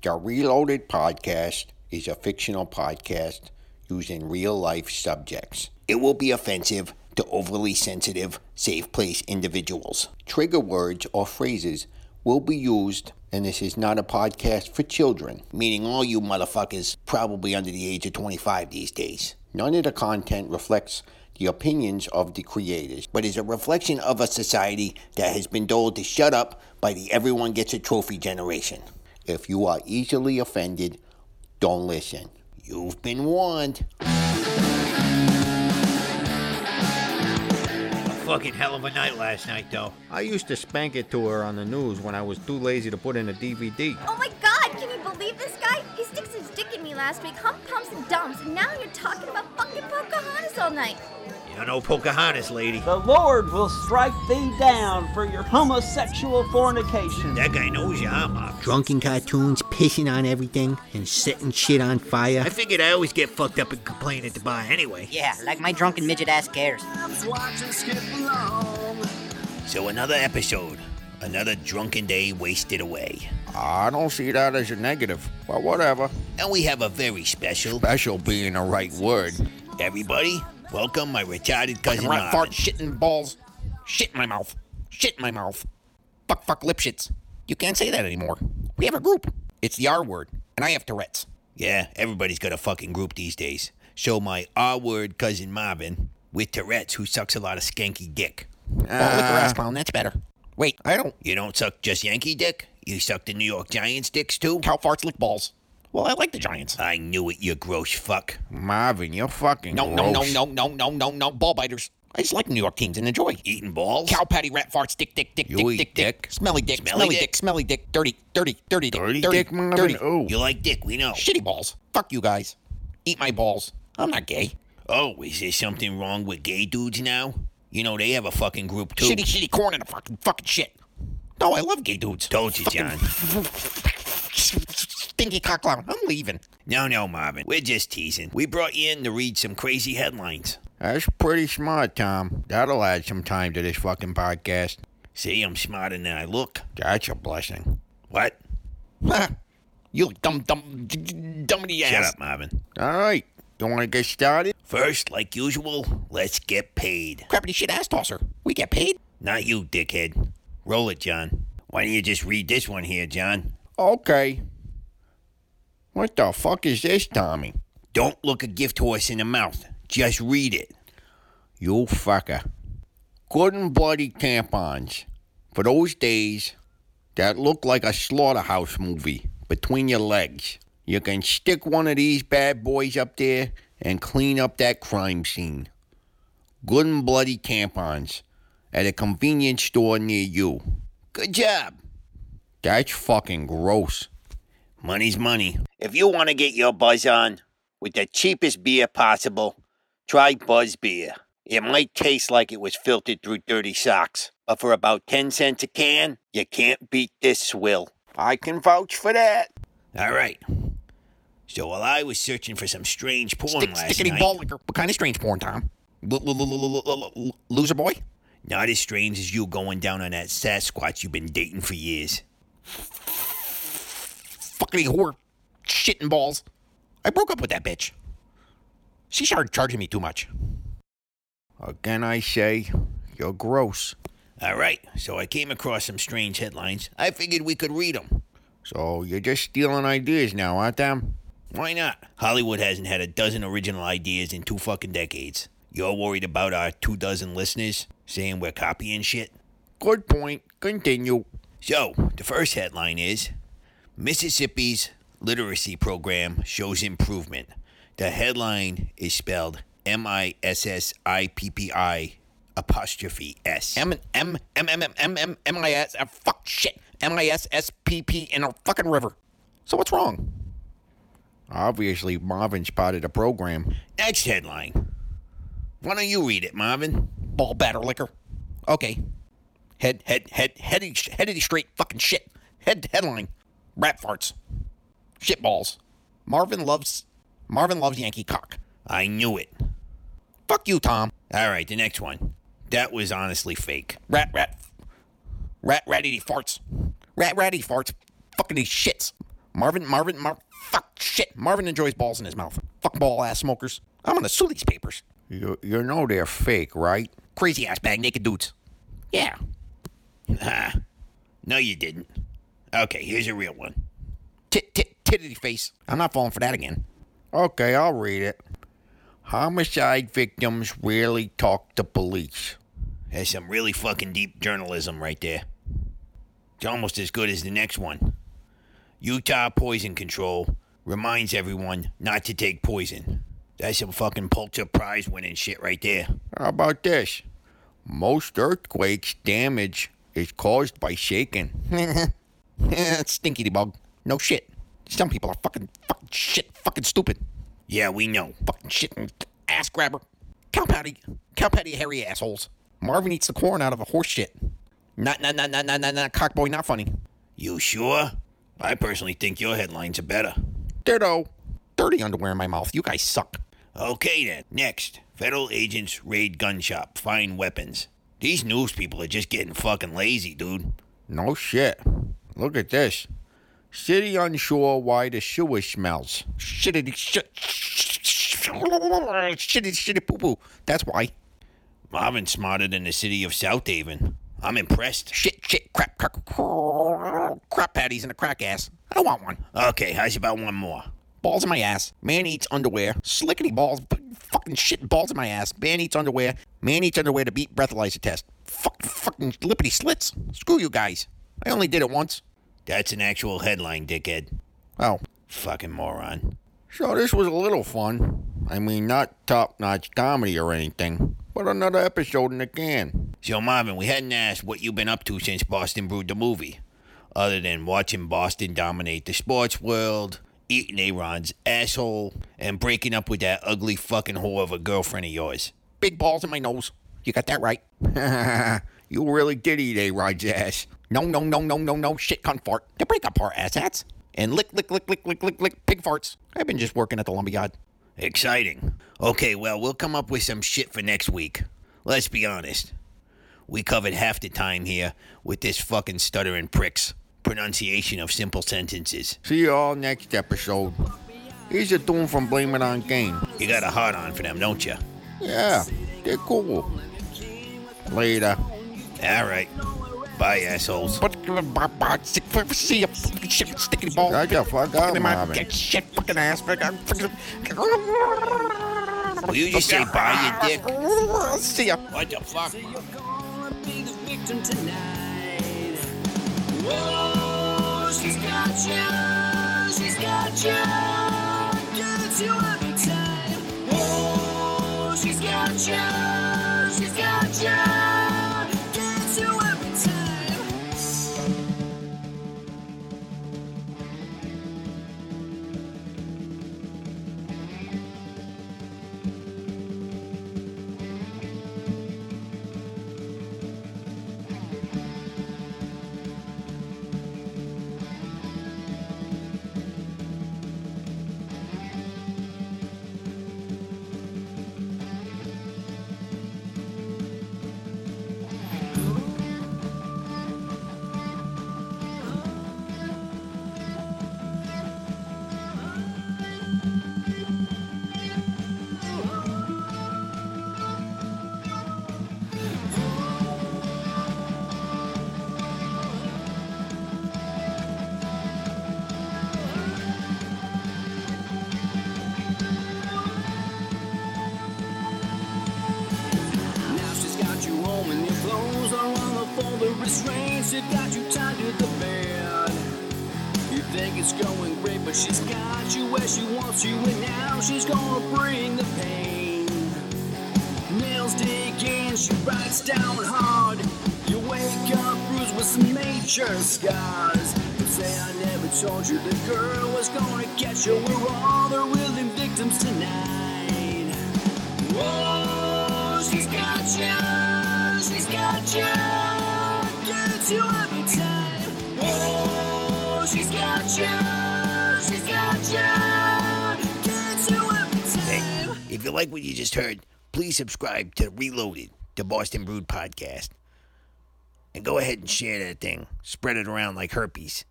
The Reloaded podcast is a fictional podcast using real life subjects. It will be offensive to overly sensitive, safe place individuals. Trigger words or phrases will be used, and this is not a podcast for children, meaning all you motherfuckers probably under the age of 25 these days. None of the content reflects the opinions of the creators, but is a reflection of a society that has been told to shut up by the everyone gets a trophy generation. If you are easily offended, don't listen. You've been warned. A fucking hell of a night last night, though. I used to spank it to her on the news when I was too lazy to put in a DVD. Oh my god, can you believe this guy? He sticks his dick in me last week, hump pumps and dumps, and now you're talking about fucking Pocahontas all night. You don't know Pocahontas, lady. The Lord will strike thee down for your homosexual fornication. That guy knows you, huh, Mom? Drunken cartoons, pissing on everything, and setting shit on fire. I figured I always get fucked up and complain at the bar anyway. Yeah, like my drunken midget ass cares. So another episode. Another drunken day wasted away. I don't see that as a negative, but whatever. And we have a very special. Special being the right word. Everybody, welcome my retarded cousin rat fart, Marvin. shit in balls, shit in my mouth, shit in my mouth. Fuck, fuck, lipshits. You can't say that anymore. We have a group. It's the R word, and I have Tourette's. Yeah, everybody's got a fucking group these days. So my R-word cousin Marvin with Tourette's, who sucks a lot of skanky dick. oh, with the ass ah. clown, that's better. Wait, I don't. You don't suck just Yankee dick? You suck the New York Giants dicks too? Cow farts lick balls. Well, I like the Giants. I knew it, you gross fuck. Marvin, you're fucking No, no, no, gross. no, no, no, no, no. Ball biters. I just like New York teams and enjoy. Eating balls? Cow patty, rat farts, dick, dick, dick, You dick, eat dick, dick, dick? Smelly dick, Smelly smelly dick? dick, smelly dick, dirty, dirty, dirty, dick, Dirty dirty, dick, Marvin? dirty. Ooh. You like dick, we know. Shitty balls. Fuck you guys. Eat my balls. I'm not gay. Oh, is there something wrong with gay dudes now? You know, they have a fucking group too. Shitty, shitty corn in a fucking fucking shit. No, I love gay dudes. Told you, John. Stinky cock clown. I'm leaving. No, no, Marvin. We're just teasing. We brought you in to read some crazy headlines. That's pretty smart, Tom. That'll add some time to this fucking podcast. See, I'm smarter than I look. That's a blessing. What? you dumb, dumb, d- d- dumb in Shut up, Marvin. All right. You want to get started? First, like usual, let's get paid. Crappity shit ass tosser. We get paid. Not you, dickhead. Roll it, John. Why don't you just read this one here, John? Okay. What the fuck is this, Tommy? Don't look a gift horse in the mouth. Just read it. You fucker. Good and bloody tampons. For those days that look like a slaughterhouse movie between your legs. You can stick one of these bad boys up there and clean up that crime scene. Good and bloody tampons at a convenience store near you. Good job. That's fucking gross. Money's money. If you want to get your buzz on with the cheapest beer possible, try Buzz Beer. It might taste like it was filtered through dirty socks, but for about 10 cents a can, you can't beat this swill. I can vouch for that. All right. So while I was searching for some strange porn Stick, last stickity night, ball liquor. What kind of strange porn, Tom? Loser boy? not as strange as you going down on that Sasquatch you've been dating for years. Fuckity whore. Shit and balls. I broke up with that bitch. She started charging me too much. Again, I say, you're gross. All right, so I came across some strange headlines. I figured we could read them. So you're just stealing ideas now, aren't them? Why not? Hollywood hasn't had a dozen original ideas in two fucking decades. You're worried about our two dozen listeners saying we're copying shit? Good point. Continue. So, the first headline is Mississippi's literacy program shows improvement. The headline is spelled M I S S I P P I apostrophe S. M M M M M M M M I S fuck shit M I S S P P in a fucking river. So what's wrong? Obviously, Marvin spotted a program. Next headline. Why don't you read it, Marvin? Ball batter liquor. Okay. Head head head heady headity straight fucking shit. Head headline. Rat farts. Shit balls. Marvin loves Marvin loves Yankee cock. I knew it. Fuck you, Tom. All right, the next one. That was honestly fake. Rat rat rat ratty farts. Rat ratty farts. Fucking these shits. Marvin, Marvin, Mar. Fuck, shit. Marvin enjoys balls in his mouth. Fuck ball ass smokers. I'm gonna sue these papers. You, you know they're fake, right? Crazy ass bag naked dudes. Yeah. Ah, no, you didn't. Okay, here's a real one. Tit, tit, titty face. I'm not falling for that again. Okay, I'll read it. Homicide victims rarely talk to police. That's some really fucking deep journalism right there. It's almost as good as the next one. Utah Poison Control reminds everyone not to take poison. That's some fucking Pulitzer Prize winning shit right there. How about this? Most earthquakes damage is caused by shaking. Stinky bug. No shit. Some people are fucking, fucking shit, fucking stupid. Yeah, we know. Fucking shit and ass grabber. Cow patty. Cow patty hairy assholes. Marvin eats the corn out of a horse shit. Not, not, not, not, not, not, not, cock boy, not funny. You sure? I personally think your headlines are better. Ditto. Dirty underwear in my mouth. You guys suck. Okay then. Next, federal agents raid gun shop, find weapons. These news people are just getting fucking lazy, dude. No shit. Look at this. City unsure why the sewer smells. Shittity shit. Shitty, shitty poo poo. That's why. Marvin's smarter than the city of South Haven. I'm impressed. Shit, shit, crap, crap, crap patties in a crack ass. I don't want one. Okay, how's about one more? Balls in my ass. Man eats underwear. Slickety balls. Fucking shit. Balls in my ass. Man eats underwear. Man eats underwear to beat breathalyzer test. Fuck, fucking lippity slits. Screw you guys. I only did it once. That's an actual headline, dickhead. Oh, Fucking moron. so this was a little fun. I mean, not top notch comedy or anything, but another episode in the can. So, Marvin, we hadn't asked what you've been up to since Boston Brewed the movie, other than watching Boston dominate the sports world, eating Aaron's asshole, and breaking up with that ugly fucking whore of a girlfriend of yours. Big balls in my nose. You got that right. you really did eat A Rod's ass. No, no, no, no, no, no. Shit, cunt fart. To break up our asshats. And lick, lick, lick, lick, lick, lick, lick, pig farts. I've been just working at the lumberyard. Exciting. Okay, well, we'll come up with some shit for next week. Let's be honest. We covered half the time here with this fucking stuttering prick's pronunciation of simple sentences. See you all next episode. Here's a tune from Blame It On Kane. You got a heart on for them, don't you? Yeah, they're cool. Later. All right. Bye, assholes. But, see ya, fucking shit, sticky ball. Shut the fuck up, Give me my get shit, fucking ass. fucking- Will you just say bye, you dick? See ya. What the fuck? gonna be the victim tonight. Whoa, she's got you, she's got you, gets you every time. Whoa, she's got you, she's got you, on the restraints that got you tied to the bed. You think it's going great, but she's got you where she wants you, and now she's gonna bring the pain. Nails dig in, she bites down hard. You wake up bruised with some major scars. You say I never told you the girl was gonna get you. We're all the willing victims tonight. Whoa, she's got you, she's got you, gets you every time. Whoa, she's got you, she's got you, gets you every Hey, if you like what you just heard, please subscribe to Reloaded, the Boston Brood podcast. And go ahead and share that thing. Spread it around like herpes.